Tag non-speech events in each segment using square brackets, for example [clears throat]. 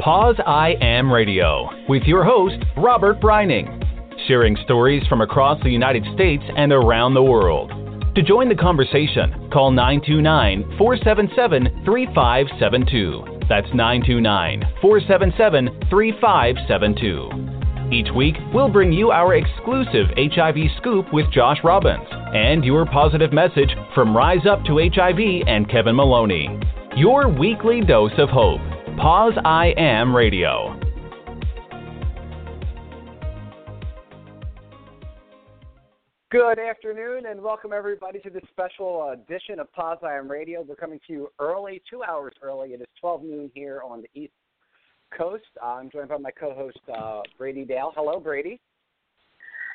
Pause I Am Radio with your host, Robert Breining, sharing stories from across the United States and around the world. To join the conversation, call 929 477 3572. That's 929 477 3572. Each week, we'll bring you our exclusive HIV scoop with Josh Robbins and your positive message from Rise Up to HIV and Kevin Maloney. Your weekly dose of hope. Pause I Am Radio. Good afternoon and welcome everybody to this special edition of Pause I Am Radio. We're coming to you early, two hours early. It is 12 noon here on the East Coast. I'm joined by my co-host uh, Brady Dale. Hello, Brady.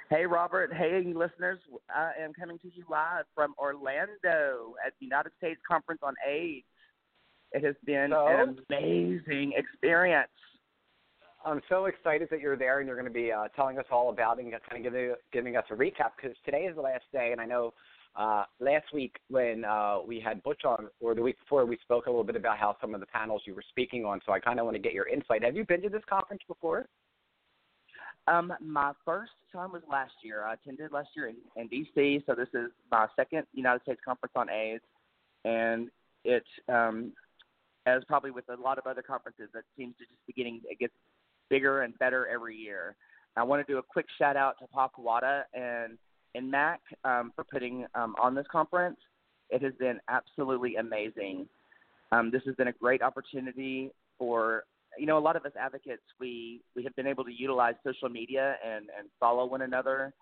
Hey, Robert. Hey, listeners. I am coming to you live from Orlando at the United States Conference on AIDS. It has been so, an amazing experience. I'm so excited that you're there and you're going to be uh, telling us all about it and kind of giving, giving us a recap because today is the last day. And I know uh, last week when uh, we had Butch on, or the week before, we spoke a little bit about how some of the panels you were speaking on. So I kind of want to get your insight. Have you been to this conference before? Um, my first time was last year. I attended last year in, in D.C. So this is my second United States Conference on AIDS, and it, um, as probably with a lot of other conferences, it seems to just be getting it gets bigger and better every year. I want to do a quick shout out to Paul Kawata and and NMAC um, for putting um, on this conference. It has been absolutely amazing. Um, this has been a great opportunity for you know a lot of us advocates. We we have been able to utilize social media and and follow one another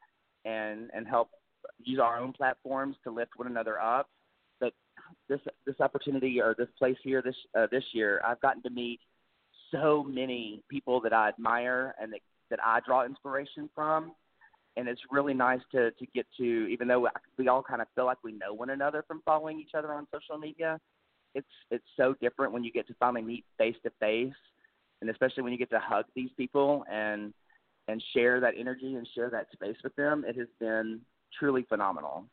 and and help use our own platforms to lift one another up. This this opportunity or this place here this uh, this year, I've gotten to meet so many people that I admire and that, that I draw inspiration from. And it's really nice to, to get to, even though we all kind of feel like we know one another from following each other on social media, it's, it's so different when you get to finally meet face to face. And especially when you get to hug these people and, and share that energy and share that space with them, it has been truly phenomenal.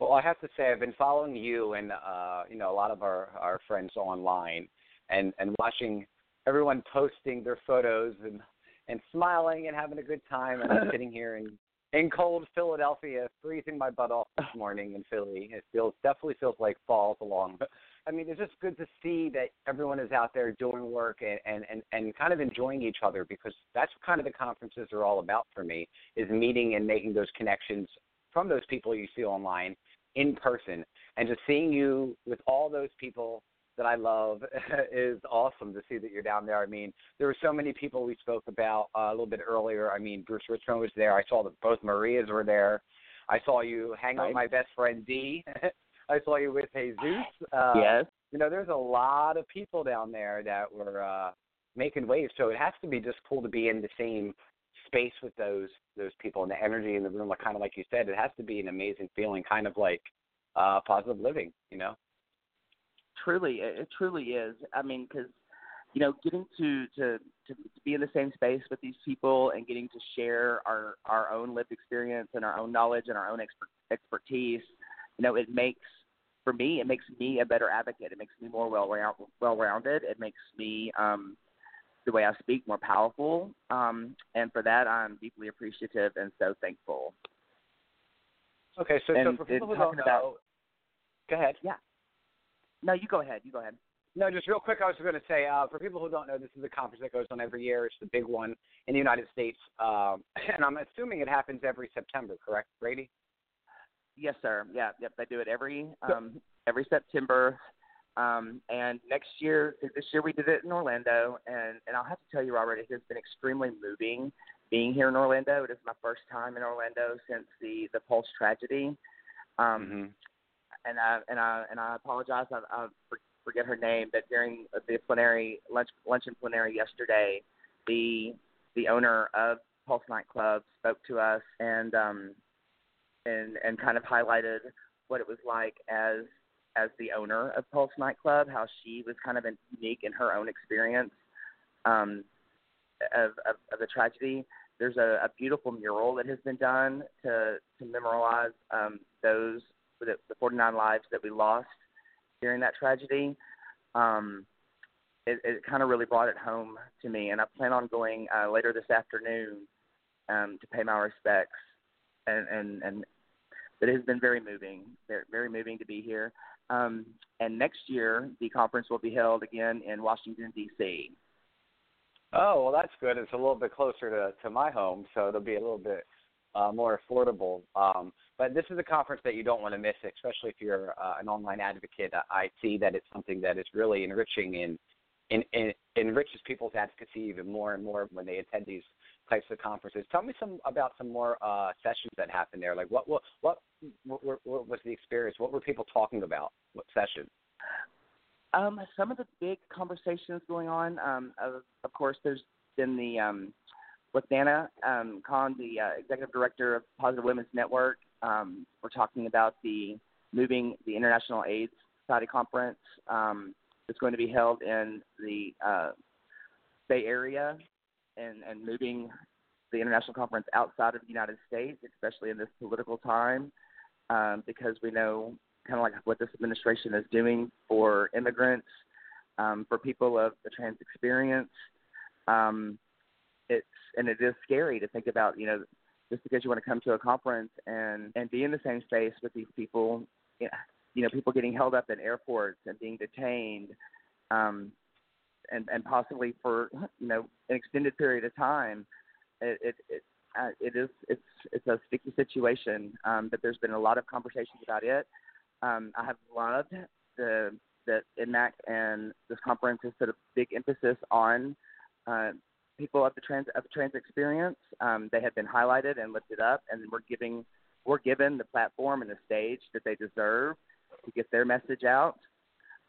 Well, I have to say, I've been following you and uh, you know a lot of our our friends online, and and watching everyone posting their photos and and smiling and having a good time. And I'm [laughs] sitting here in in cold Philadelphia, freezing my butt off this morning in Philly. It feels definitely feels like falls along. I mean, it's just good to see that everyone is out there doing work and, and, and, and kind of enjoying each other because that's kind of the conferences are all about for me is meeting and making those connections from those people you see online in person and just seeing you with all those people that I love [laughs] is awesome to see that you're down there. I mean, there were so many people we spoke about uh, a little bit earlier. I mean, Bruce Richman was there. I saw that both Marias were there. I saw you hang out with my best friend D. [laughs] I saw you with Jesus. Uh, yes. You know, there's a lot of people down there that were uh, making waves. So it has to be just cool to be in the same space with those those people and the energy in the room. Like kind of like you said, it has to be an amazing feeling, kind of like uh, positive living. You know truly, it truly is. I mean, because you know, getting to, to to be in the same space with these people and getting to share our our own lived experience and our own knowledge and our own expert, expertise, you know, it makes for me, it makes me a better advocate. It makes me more well well rounded. It makes me um, the way I speak more powerful, um, and for that, I'm deeply appreciative and so thankful. Okay, so, and, so for people who don't know, about, go ahead. Yeah. No, you go ahead. You go ahead. No, just real quick, I was going to say, uh, for people who don't know, this is a conference that goes on every year. It's the big one in the United States, um, [laughs] and I'm assuming it happens every September, correct, Brady? Yes, sir. Yeah, yep. They do it every um, every September. Um, and next year, this year we did it in Orlando, and and I'll have to tell you, Robert, it has been extremely moving being here in Orlando. It is my first time in Orlando since the the Pulse tragedy. Um, mm-hmm and I and I and I apologize. I, I forget her name, but during the plenary lunch luncheon plenary yesterday, the the owner of Pulse nightclub spoke to us and um and and kind of highlighted what it was like as as the owner of Pulse nightclub, how she was kind of unique in her own experience um of of, of the tragedy. There's a, a beautiful mural that has been done to to memorialize um, those the, the 49 lives that we lost during that tragedy. Um, it, it kind of really brought it home to me, and I plan on going uh, later this afternoon um, to pay my respects, and and and but it has been very moving, very, very moving to be here. Um, and next year, the conference will be held again in Washington D.C. Oh well, that's good. It's a little bit closer to to my home, so it'll be a little bit uh, more affordable. Um, but this is a conference that you don't want to miss, especially if you're uh, an online advocate. I see that it's something that is really enriching and, in, in enriches people's advocacy even more and more when they attend these types of conferences. Tell me some about some more uh, sessions that happened there. Like what what what, what, what, what was the experience? What were people talking about? What sessions? Um, some of the big conversations going on. Um, of, of course, there's been the um, with Dana um, Khan, the uh, executive director of Positive Women's Network. Um, we're talking about the moving the International AIDS Society conference. Um, it's going to be held in the uh, Bay Area and, and moving the international conference outside of the United States, especially in this political time, um, because we know kind of like what this administration is doing for immigrants, um, for people of the trans experience. Um, it's and it is scary to think about, you know, just because you want to come to a conference and and be in the same space with these people, you know, people getting held up in airports and being detained, um, and and possibly for you know an extended period of time. It it, it uh, it is it's it's a sticky situation, um, but there's been a lot of conversations about it. Um, I have loved the that NMAC and this conference has put a big emphasis on uh, people of the trans of trans experience. Um, they have been highlighted and lifted up, and we're giving we're given the platform and the stage that they deserve to get their message out.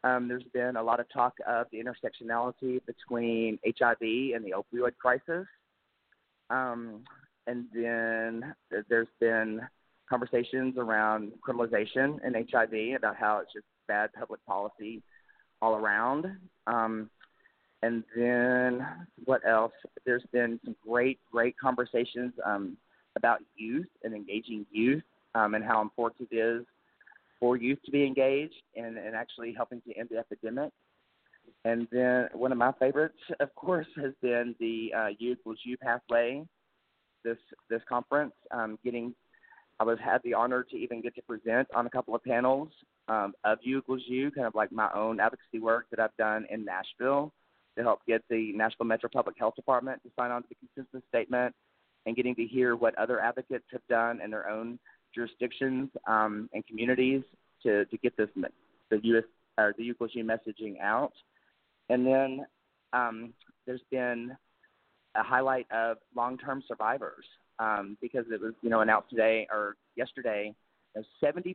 Um, there's been a lot of talk of the intersectionality between HIV and the opioid crisis. Um, and then there's been conversations around criminalization and HIV about how it's just bad public policy all around. Um, and then what else? There's been some great, great conversations um, about youth and engaging youth um, and how important it is for youth to be engaged and, and actually helping to end the epidemic. And then one of my favorites, [laughs] of course, has been the uh, U equals U pathway. This this conference, um, getting, I was had the honor to even get to present on a couple of panels um, of U equals U, kind of like my own advocacy work that I've done in Nashville to help get the Nashville Metro Public Health Department to sign on to the consensus statement, and getting to hear what other advocates have done in their own jurisdictions um, and communities to, to get this the U.S. or the U messaging out. And then um, there's been a highlight of long-term survivors um, because it was you know announced today or yesterday that 70%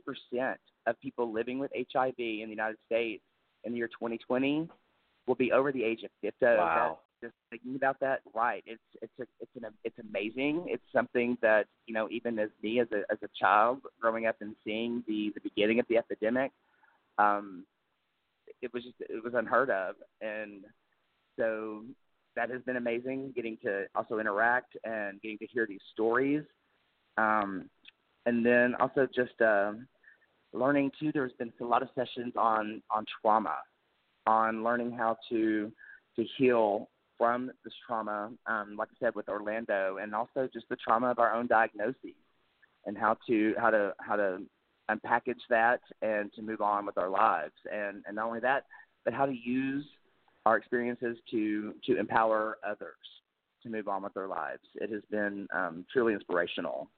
of people living with HIV in the United States in the year 2020 will be over the age of 50. Wow just thinking about that, right? It's it's a, it's an it's amazing. It's something that you know, even as me as a as a child growing up and seeing the the beginning of the epidemic, um, it was just it was unheard of, and so that has been amazing. Getting to also interact and getting to hear these stories, um, and then also just uh, learning too. There's been a lot of sessions on on trauma, on learning how to to heal from this trauma, um, like I said with Orlando, and also just the trauma of our own diagnoses and how to how to how to unpackage that and to move on with our lives. And and not only that, but how to use our experiences to to empower others to move on with their lives. It has been um, truly inspirational.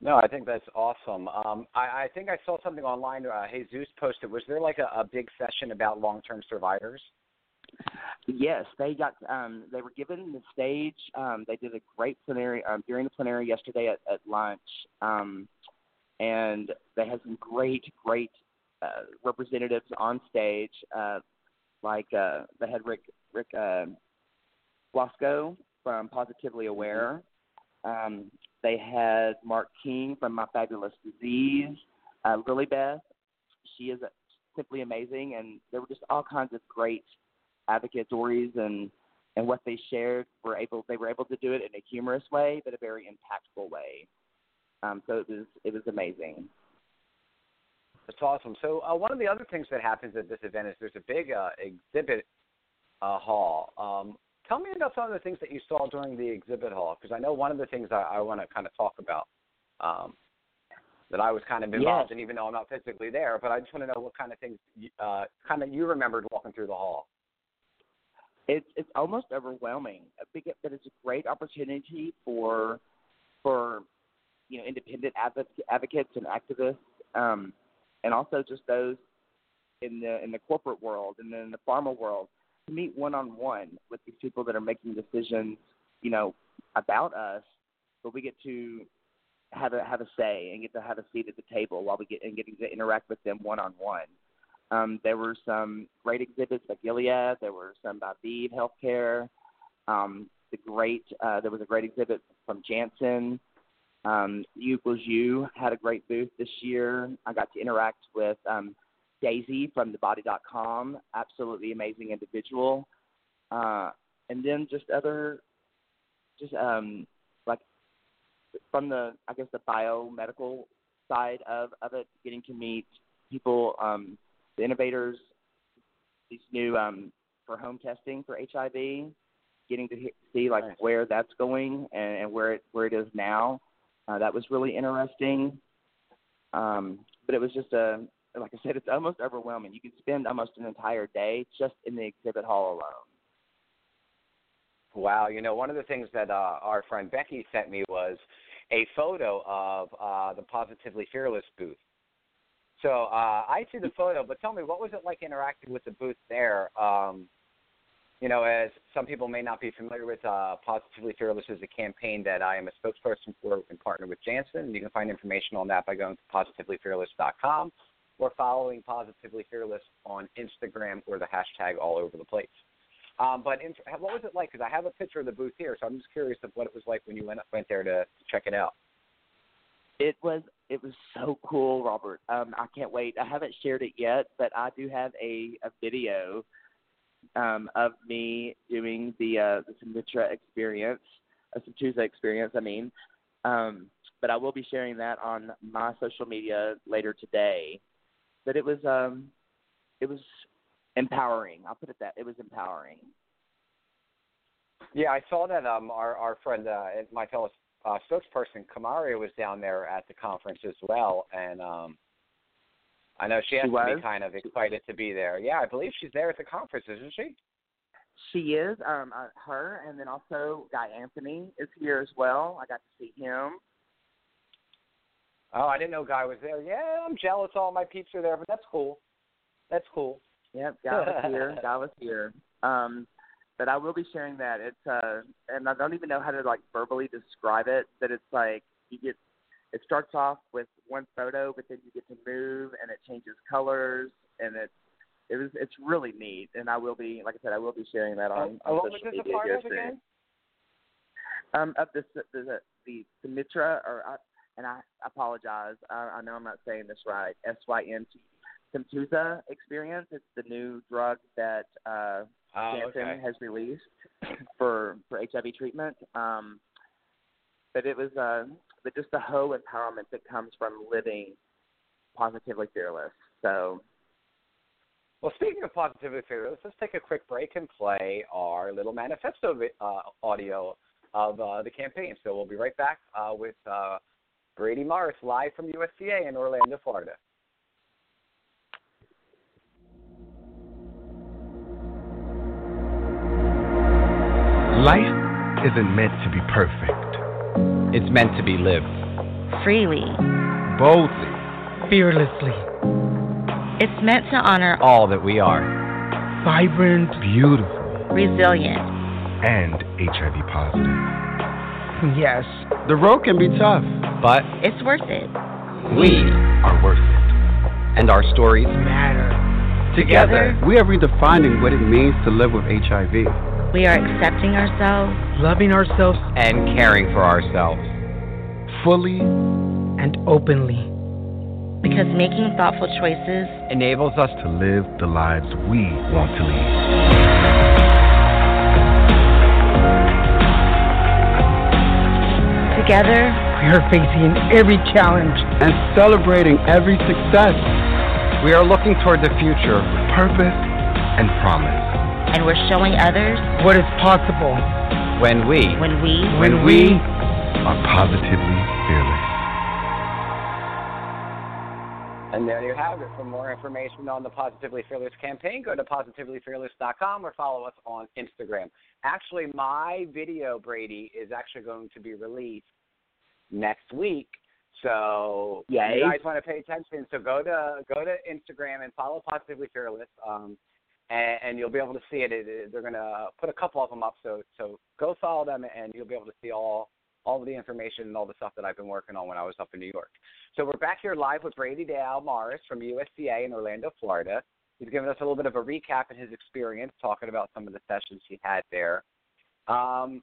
No, I think that's awesome. Um, I, I think I saw something online. Uh, Jesus posted. Was there like a, a big session about long-term survivors? Yes, they got. Um, they were given the stage. Um, they did a great plenary um, during the plenary yesterday at, at lunch, um, and they had some great, great uh, representatives on stage. Uh, like uh, they had Rick Rick uh, Guasco from Positively mm-hmm. Aware. Um, they had Mark King from My Fabulous Disease. Uh, Lily Beth, she is simply amazing, and there were just all kinds of great advocate stories and and what they shared were able they were able to do it in a humorous way but a very impactful way. Um, so it was it was amazing. That's awesome. So uh, one of the other things that happens at this event is there's a big uh, exhibit uh, hall. Um, tell me about some of the things that you saw during the exhibit hall, because I know one of the things I, I want to kind of talk about um, that I was kind of involved yes. in, even though I'm not physically there. But I just want to know what kind of things uh, kind of you remembered walking through the hall. It's it's almost overwhelming, but it's a great opportunity for for you know independent advocates and activists, um, and also just those in the in the corporate world and then in the pharma world to meet one on one with these people that are making decisions, you know, about us, but we get to have a have a say and get to have a seat at the table while we get and getting to interact with them one on one. Um, there were some great exhibits by Gilead. There were some by ViiV Healthcare. Um, the great uh, there was a great exhibit from Janssen. Um, U had a great booth this year. I got to interact with um, Daisy from TheBody.com, absolutely amazing individual. Uh, and then just other, just um, like from the, I guess the biomedical side of, of it, getting to meet people, um, the innovators, these new um, for home testing for HIV, getting to see like nice. where that's going and, and where it where it is now. Uh, that was really interesting. Um, but it was just a like I said, it's almost overwhelming. You can spend almost an entire day just in the exhibit hall alone. Wow, you know, one of the things that uh, our friend Becky sent me was a photo of uh, the Positively Fearless booth. So uh, I see the photo, but tell me, what was it like interacting with the booth there? Um, you know, as some people may not be familiar with, uh, Positively Fearless is a campaign that I am a spokesperson for and partner with Janssen. You can find information on that by going to positivelyfearless.com or following Positively Fearless on Instagram or the hashtag all over the place. Um, but in, what was it like? Because I have a picture of the booth here, so I'm just curious of what it was like when you went went there to, to check it out. It was it was so cool, Robert. Um, I can't wait. I haven't shared it yet, but I do have a, a video um, of me doing the uh, the Symmetra experience, a Symtuza experience. I mean, um, but I will be sharing that on my social media later today. But it was um, it was empowering. I'll put it that it was empowering. Yeah, I saw that um, our our friend uh, my fellow uh, spokesperson Kamaria was down there at the conference as well, and um, I know she has she to was? be kind of excited to be there. Yeah, I believe she's there at the conference, isn't she? She is. Um, uh, her, and then also Guy Anthony is here as well. I got to see him. Oh, I didn't know Guy was there. Yeah, I'm jealous. All my peeps are there, but that's cool. That's cool. Yep, Guy was here. [laughs] Guy was here. Um, but I will be sharing that. It's uh, and I don't even know how to like verbally describe it. But it's like you get. It starts off with one photo, but then you get to move, and it changes colors, and it's it was it's really neat. And I will be, like I said, I will be sharing that on, Oh, on what social was this media a part here of soon. again? Um, of the the the, the, or I, and I apologize. I, I know I'm not saying this right. S Y N T Symtuza experience. It's the new drug that uh, Oh, Janssen okay. has released [coughs] for for HIV treatment. Um, but it was uh, but just the whole empowerment that comes from living positively fearless. So Well, speaking of positively fearless, let's take a quick break and play our little manifesto uh, audio of uh, the campaign. So we'll be right back uh, with uh, Brady Morris live from USCA in Orlando, Florida. Life isn't meant to be perfect. It's meant to be lived. freely. Boldly, fearlessly, It's meant to honor All that we are. vibrant, beautiful, resilient. and HIV positive. yes, The road can be tough. But It's worth it. we Are worth it. and our stories matter. together. We are redefining what it means to live with HIV. We are accepting ourselves Loving ourselves and caring for ourselves. Fully and openly. because making thoughtful choices Enables us to live the lives we want to lead. together We are facing every challenge And celebrating every success. We are looking toward the future with Purpose and promise. And we're showing others what is possible When we when we when we are positively fearless. And there you have it. For more information on the Positively Fearless campaign, go to positivelyfearless.com or follow us on Instagram. Actually, my video, Brady, is actually going to be released next week. So Yay. you guys want to pay attention. So go to go to Instagram and follow Positively Fearless, um, and, and you'll be able to see it. it, it they're going to put a couple of them up. So so go follow them, and you'll be able to see all all of the information and all the stuff that I've been working on when I was up in New York. So we're back here live with Brady Dale Morris from USCA in Orlando, Florida. He's giving us a little bit of a recap in his experience, talking about some of the sessions he had there. Um,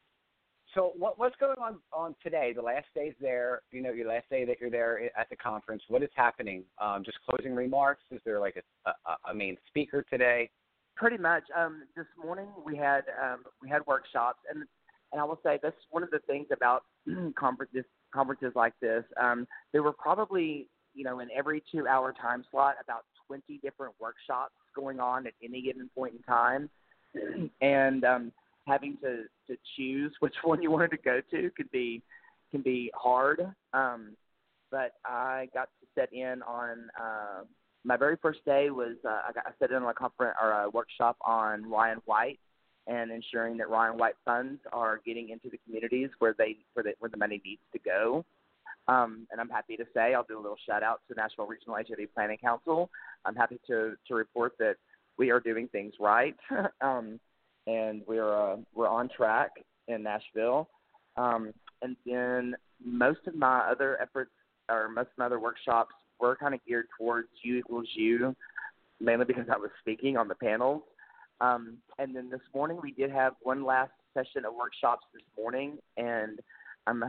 so what, what's going on on today? The last day's there. You know, your last day that you're there at the conference. What is happening? Um, just closing remarks. Is there like a, a, a main speaker today? Pretty much. Um, this morning we had um, we had workshops, and and I will say that's one of the things about [clears throat] conferences conferences like this. Um, there were probably you know in every two hour time slot about 20 different workshops going on at any given point in time, [clears throat] and um, having to to choose [laughs] which one you wanted to go to could be can be hard. Um, but I got to set in on. Uh, my very first day was uh, I, got, I set in on a conference or a workshop on Ryan White and ensuring that Ryan White funds are getting into the communities where they where, they, where the money needs to go. Um, and I'm happy to say I'll do a little shout out to Nashville Regional HIV Planning Council. I'm happy to to report that we are doing things right, [laughs] um, and we're uh, we're on track in Nashville. Um, and then most of my other efforts or most of my other workshops were kind of geared towards you equals you, mainly because I was speaking on the panels. Um, and then this morning we did have one last session of workshops this morning, and um,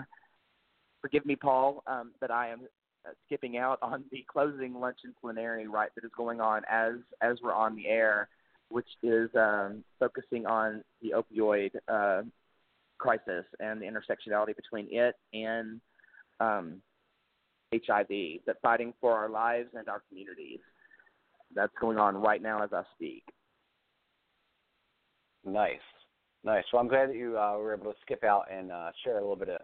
forgive me, Paul, um, but I am uh, skipping out on the closing lunch and plenary right that is going on as as we're on the air, which is um, focusing on the opioid uh, crisis and the intersectionality between it and um, HIV, but fighting for our lives and our communities. That's going on right now as I speak. Nice, nice. Well, I'm glad that you uh, were able to skip out and uh, share a little bit of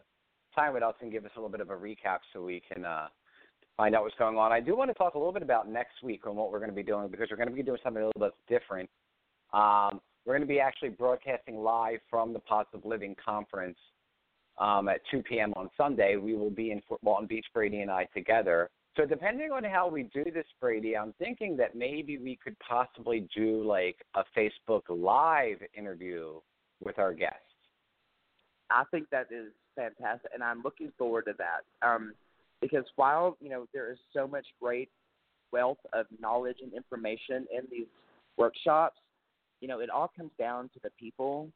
time with us and give us a little bit of a recap so we can uh, find out what's going on. I do want to talk a little bit about next week and what we're going to be doing because we're going to be doing something a little bit different. Um, we're going to be actually broadcasting live from the Positive Living Conference um, at 2 p.m. on Sunday. We will be in Fort Walton Beach, Brady and I together. So depending on how we do this, Brady, I'm thinking that maybe we could possibly do like a Facebook Live interview with our guests. I think that is fantastic, and I'm looking forward to that. Um, because while you know there is so much great wealth of knowledge and information in these workshops, you know it all comes down to the people.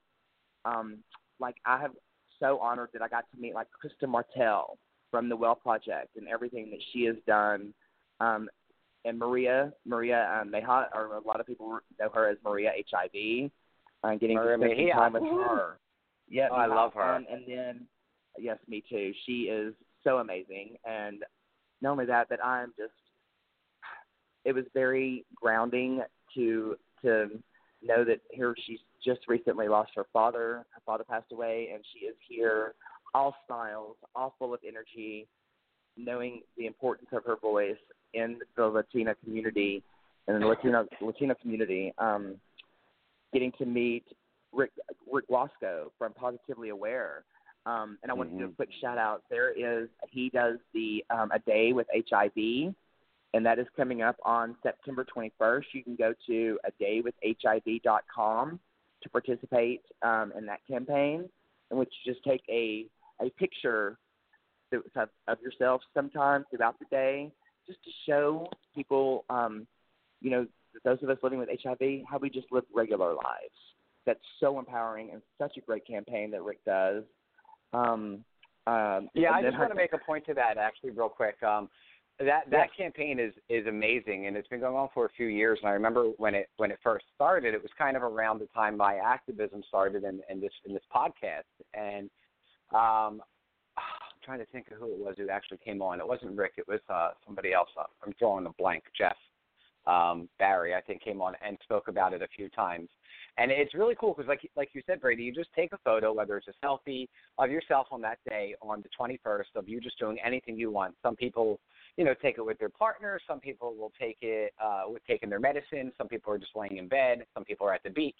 Um, like I have so honored that I got to meet like Krista Martel from the Well Project and everything that she has done. Um, and Maria, Maria um, Mejia, or a lot of people know her as Maria HIV. Uh, getting Maria to spend time with her. Yeah, Oh, I love her. Um, and then, yes, me too. She is so amazing, and not only that, but I'm just. It was very grounding to to know that here she's just recently lost her father. Her father passed away, and she is here, all smiles, all full of energy, knowing the importance of her voice in the Latina community and in the Latino Latino community. Um, getting to meet Rick Rick Guasco from Positively Aware. Um, and I want to do a Mhm. quick shout out. There is he does the um, a day with HIV, and that is coming up on September 21st. You can go to a daywithhiv.com to participate um, in that campaign, in which you just take a a picture of, yourself sometimes throughout the day, just to show people, um, you know, those of us living with HIV, how we just live regular lives. That's so empowering and such a great campaign that Rick does. Um, um, Yeah, I just her- want to make a point to that actually, real quick. Um, that that campaign is is amazing, and it's been going on for a few years. And I remember when it when it first started, it was kind of around the time my activism started in, in this in this podcast. And um, [sighs] I'm trying to think of who it was who actually came on. It wasn't Rick. It was uh, somebody else. Uh, I'm drawing a blank. Jeff. um, Berry, I think, came on and spoke about it a few times. And it's really cool because, like like you said, Brady, you just take a photo, whether it's a selfie of yourself on that day on the 21st, of you just doing anything you want. Some people, you know, take it with their partner. Some people will take it uh, with taking their medicine. Some people are just laying in bed. Some people are at the beach.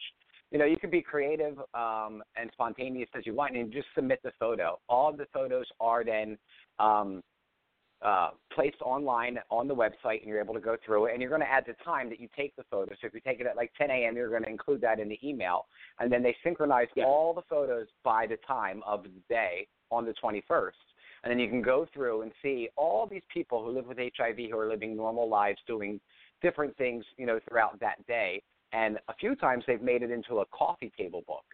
You know, you can be creative um, and spontaneous as you want, and just submit the photo. All of the photos are then um, uh, placed online on the website, and you're able to go through it. And you're going to add the time that you take the photo. So if you take it at like 10 a.m., you're going to include that in the email, and then they synchronize Yeah. all the photos by the time of the day on the 21st. And then you can go through and see all these people who live with HIV who are living normal lives, doing different things, you know, throughout that day. And a few times they've made it into a coffee table book.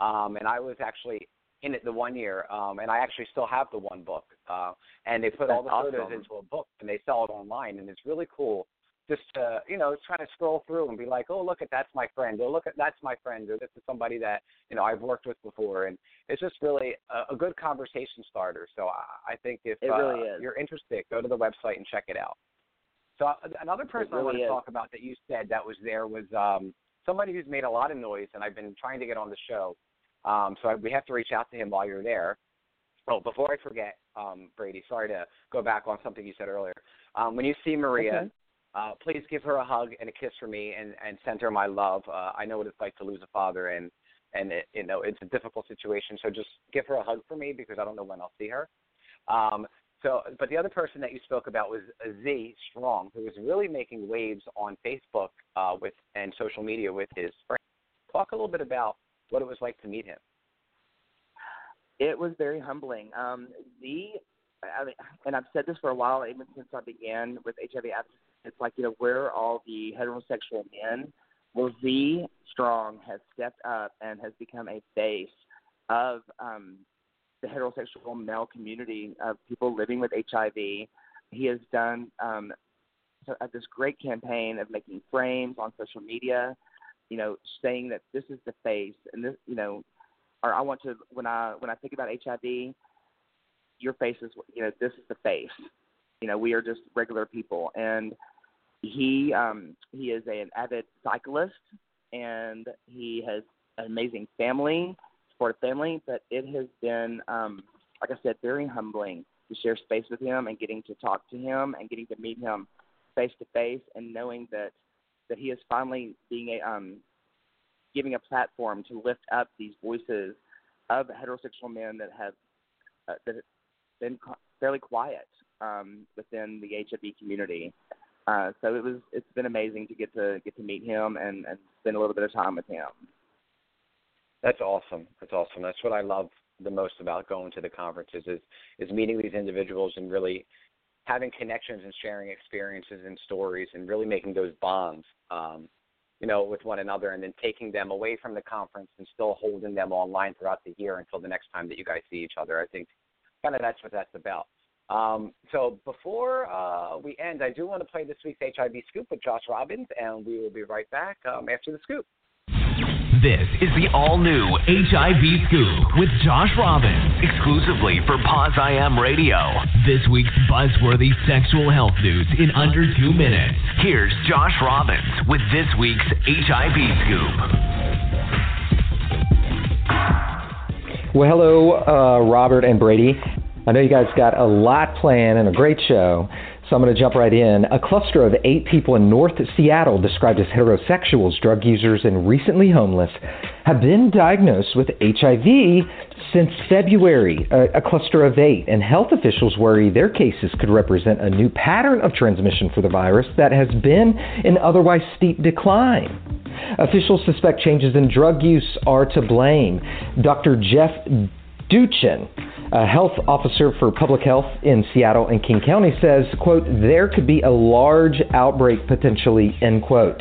Um, and I was actually in it the one year, um, and I actually still have the one book. Uh, and they put all the That's photos awesome. into a book, and they sell it online, and it's really cool. Just to you know, trying to scroll through and be like, oh look at that's my friend, or look at that's my friend, or this is somebody that you know I've worked with before, and it's just really a, a good conversation starter. So I, I think if It uh, you're interested, go to the website and check it out. So uh, another person I want to is. talk about that you said that was there was um, somebody who's made a lot of noise, and I've been trying to get on the show. Um, so I, we have to reach out to him while you're there. Oh, before I forget, um, Brady, sorry to go back on something you said earlier. Um, when you see Maria, Okay. Uh, please give her a hug and a kiss for me, and, and send her my love. Uh, I know what it's like to lose a father, and and it, you know it's a difficult situation. So just give her a hug for me because I don't know when I'll see her. Um, so, but the other person that you spoke about was Z Strong, who was really making waves on Facebook uh, with and social media with his friends. Talk a little bit about what it was like to meet him. It was very humbling. Um, the, I mean, and I've said this for a while, even since I began with HIV advocacy. It's like you know, where all the heterosexual men? Well, Z Strong has stepped up and has become a face of um, the heterosexual male community of people living with HIV. He has done um, so- uh, this great campaign of making frames on social media, you know, saying that this is the face, and this, you know, or I want to when I when I think about HIV, your face is you know this is the face. You know, we are just regular people, and he um, he is an avid cyclist, and he has an amazing family, supportive family. But it has been, um, like I said, very humbling to share space with him and getting to talk to him and getting to meet him face to face, and knowing that that he is finally being a um, giving a platform to lift up these voices of heterosexual men that have uh, that been fairly quiet um, within the HIV community. Uh, so it was it's been amazing to get to get to meet him and, and spend a little bit of time with him. That's awesome. That's awesome. That's what I love the most about going to the conferences is is meeting these individuals and really having connections and sharing experiences and stories and really making those bonds, um, you know, with one another and then taking them away from the conference and still holding them online throughout the year until the next time that you guys see each other. I think kind of that's what that's about. Um, so before uh, we end, I do want to play this week's HIV scoop with Josh Robbins, and we will be right back um, after the scoop. This is the all new HIV Scoop with Josh Robbins, exclusively for Pause I Am Radio. This week's buzzworthy sexual health news in under two minutes. Here's Josh Robbins with this week's HIV Scoop. Well, hello, uh, Robert and Brady. I know you guys got a lot planned and a great show, so I'm going to jump right in. A cluster of eight people in North Seattle, described as heterosexuals, drug users, and recently homeless, have been diagnosed with HIV since February. A, a cluster of eight, and health officials worry their cases could represent a new pattern of transmission for the virus that has been in otherwise steep decline. Officials suspect changes in drug use are to blame. Dr. Jeff Duchin, a health officer for public health in Seattle and King County, says, quote, there could be a large outbreak potentially, end quote.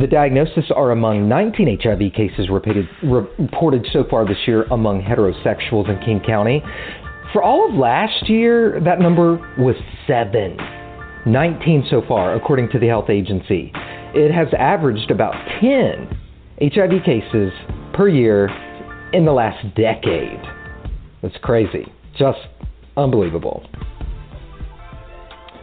The diagnosis are among 19 HIV cases repeated, reported so far this year among heterosexuals in King County. For all of last year, that number was seven. 19 so far, according to the health agency. It has averaged about 10 HIV cases per year in the last decade. That's crazy. Just unbelievable.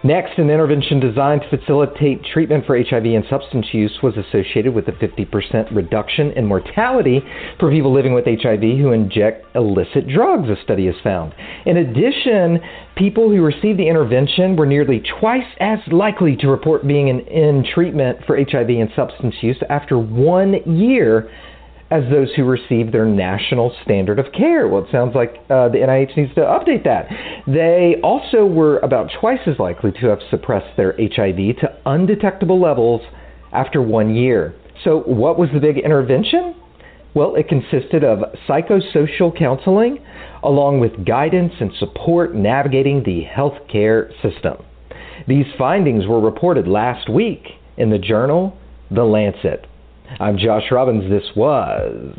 Next, an intervention designed to facilitate treatment for HIV and substance use was associated with a 50% reduction in mortality for people living with HIV who inject illicit drugs, a study has found. In addition, people who received the intervention were nearly twice as likely to report being in, in treatment for HIV and substance use after one year as those who receive their national standard of care. Well, it sounds like uh, the NIH needs to update that. They also were about twice as likely to have suppressed their HIV to undetectable levels after one year. So, what was the big intervention? Well, it consisted of psychosocial counseling along with guidance and support navigating the healthcare system. These findings were reported last week in the journal The Lancet. I'm Josh Robbins. This was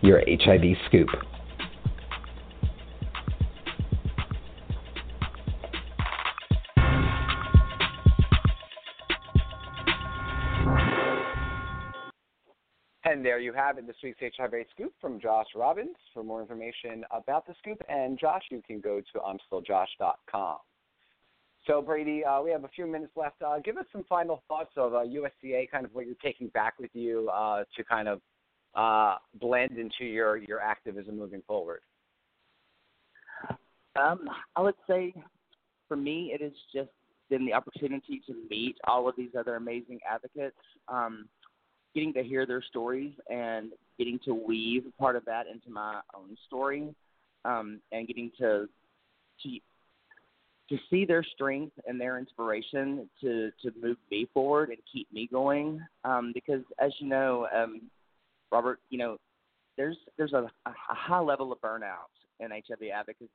your HIV Scoop. And there you have it, this week's HIV Scoop from Josh Robbins. For more information about the scoop and Josh, you can go to I'mStillJosh.com. So, Brady, uh, we have a few minutes left. Uh, give us some final thoughts of uh, USCA, kind of what you're taking back with you uh, to kind of uh, blend into your, your activism moving forward. Um, I would say for me, it has just been the opportunity to meet all of these other amazing advocates, um, getting to hear their stories and getting to weave part of that into my own story, um, and getting to to to see their strength and their inspiration to to move me forward and keep me going. Um, because as you know, um, Robert, you know, there's there's a, a high level of burnout in HIV advocacy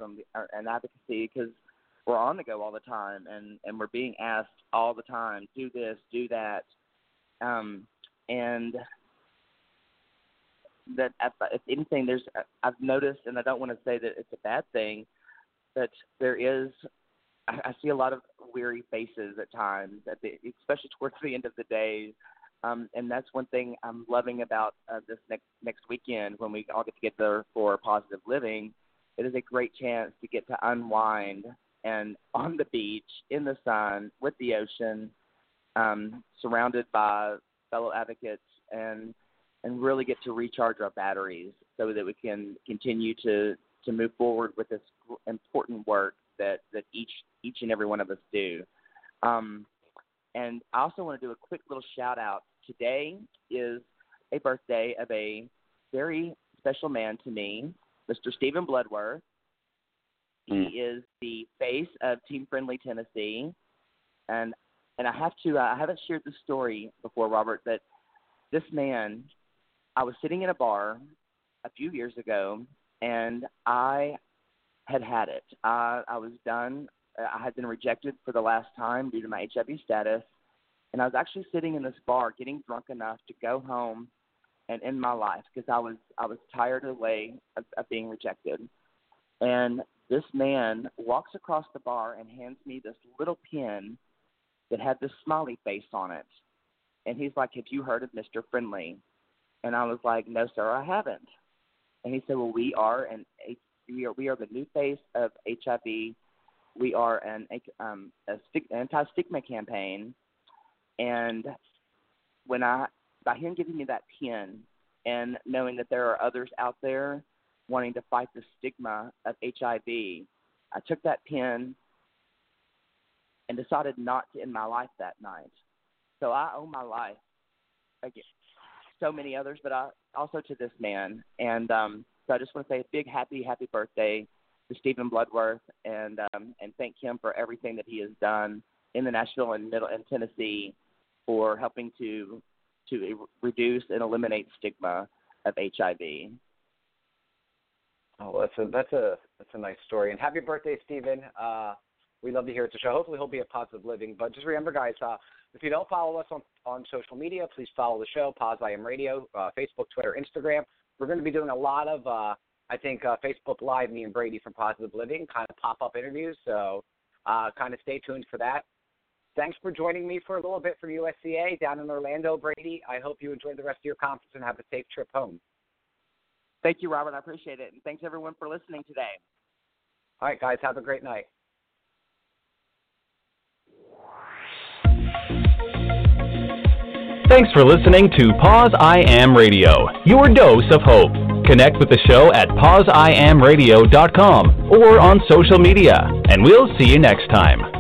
and advocacy because we're on the go all the time and and we're being asked all the time, do this, do that, um, and that if anything, there's I've noticed, and I don't want to say that it's a bad thing, but there is I, see a lot of weary faces at times, at the, especially towards the end of the day. Um, and that's one thing I'm loving about uh, this next next weekend when we all get together for positive living. It is a great chance to get to unwind and [laughs] on the beach in the sun with the ocean, um, surrounded by fellow advocates, and and really get to recharge our batteries so that we can continue to to move forward with this important work that that each each and every one of us do. Um, and I also want to do a quick little shout out. Today is a birthday of a very special man to me, Mr. Stephen Bloodworth. Mm. He is the face of Team Friendly Tennessee, and and I have to uh, I haven't shared this story before, Robert, that this man, I was sitting in a bar a few years ago, and I had had it. I, I was done. I had been rejected for the last time due to my HIV status, and I was actually sitting in this bar, getting drunk enough to go home and end my life because I was I was tired of the way of, of being rejected. And this man walks across the bar and hands me this little pin that had this smiley face on it. And he's like, Have you heard of Mr. Friendly? And I was like, No, sir, I haven't. And he said, Well, we are an we are we are the new face of HIV. We are an um, a anti-stigma campaign, and when I by him giving me that pin and knowing that there are others out there wanting to fight the stigma of HIV, I took that pin and decided not to end my life that night. So I owe my life again, so many others, but I also to this man. And um, so I just want to say a big happy, happy birthday to Stephen Bloodworth and um, and thank him for everything that he has done in the Nashville and Middle and Tennessee for helping to to reduce and eliminate stigma of HIV. Oh, that's a that's a that's a nice story. And happy birthday, Stephen. Uh, we love to hear it to show. Hopefully, he'll be a positive living. But just remember, guys, uh, if you don't follow us on on social media, please follow the show. Pause I am Radio, uh, Facebook, Twitter, Instagram. We're going to be doing a lot of, uh, I think, uh, Facebook Live, me and Brady from Positive Living, kind of pop up interviews. So uh, kind of stay tuned for that. Thanks for joining me for a little bit from USCA down in Orlando, Brady. I hope you enjoy the rest of your conference and have a safe trip home. Thank you, Robert. I appreciate it. And thanks, everyone, for listening today. All right, guys. Have a great night. Thanks for listening to Pause I Am Radio, your dose of hope. Connect with the show at pauseIamradio.com or on social media, and we'll see you next time.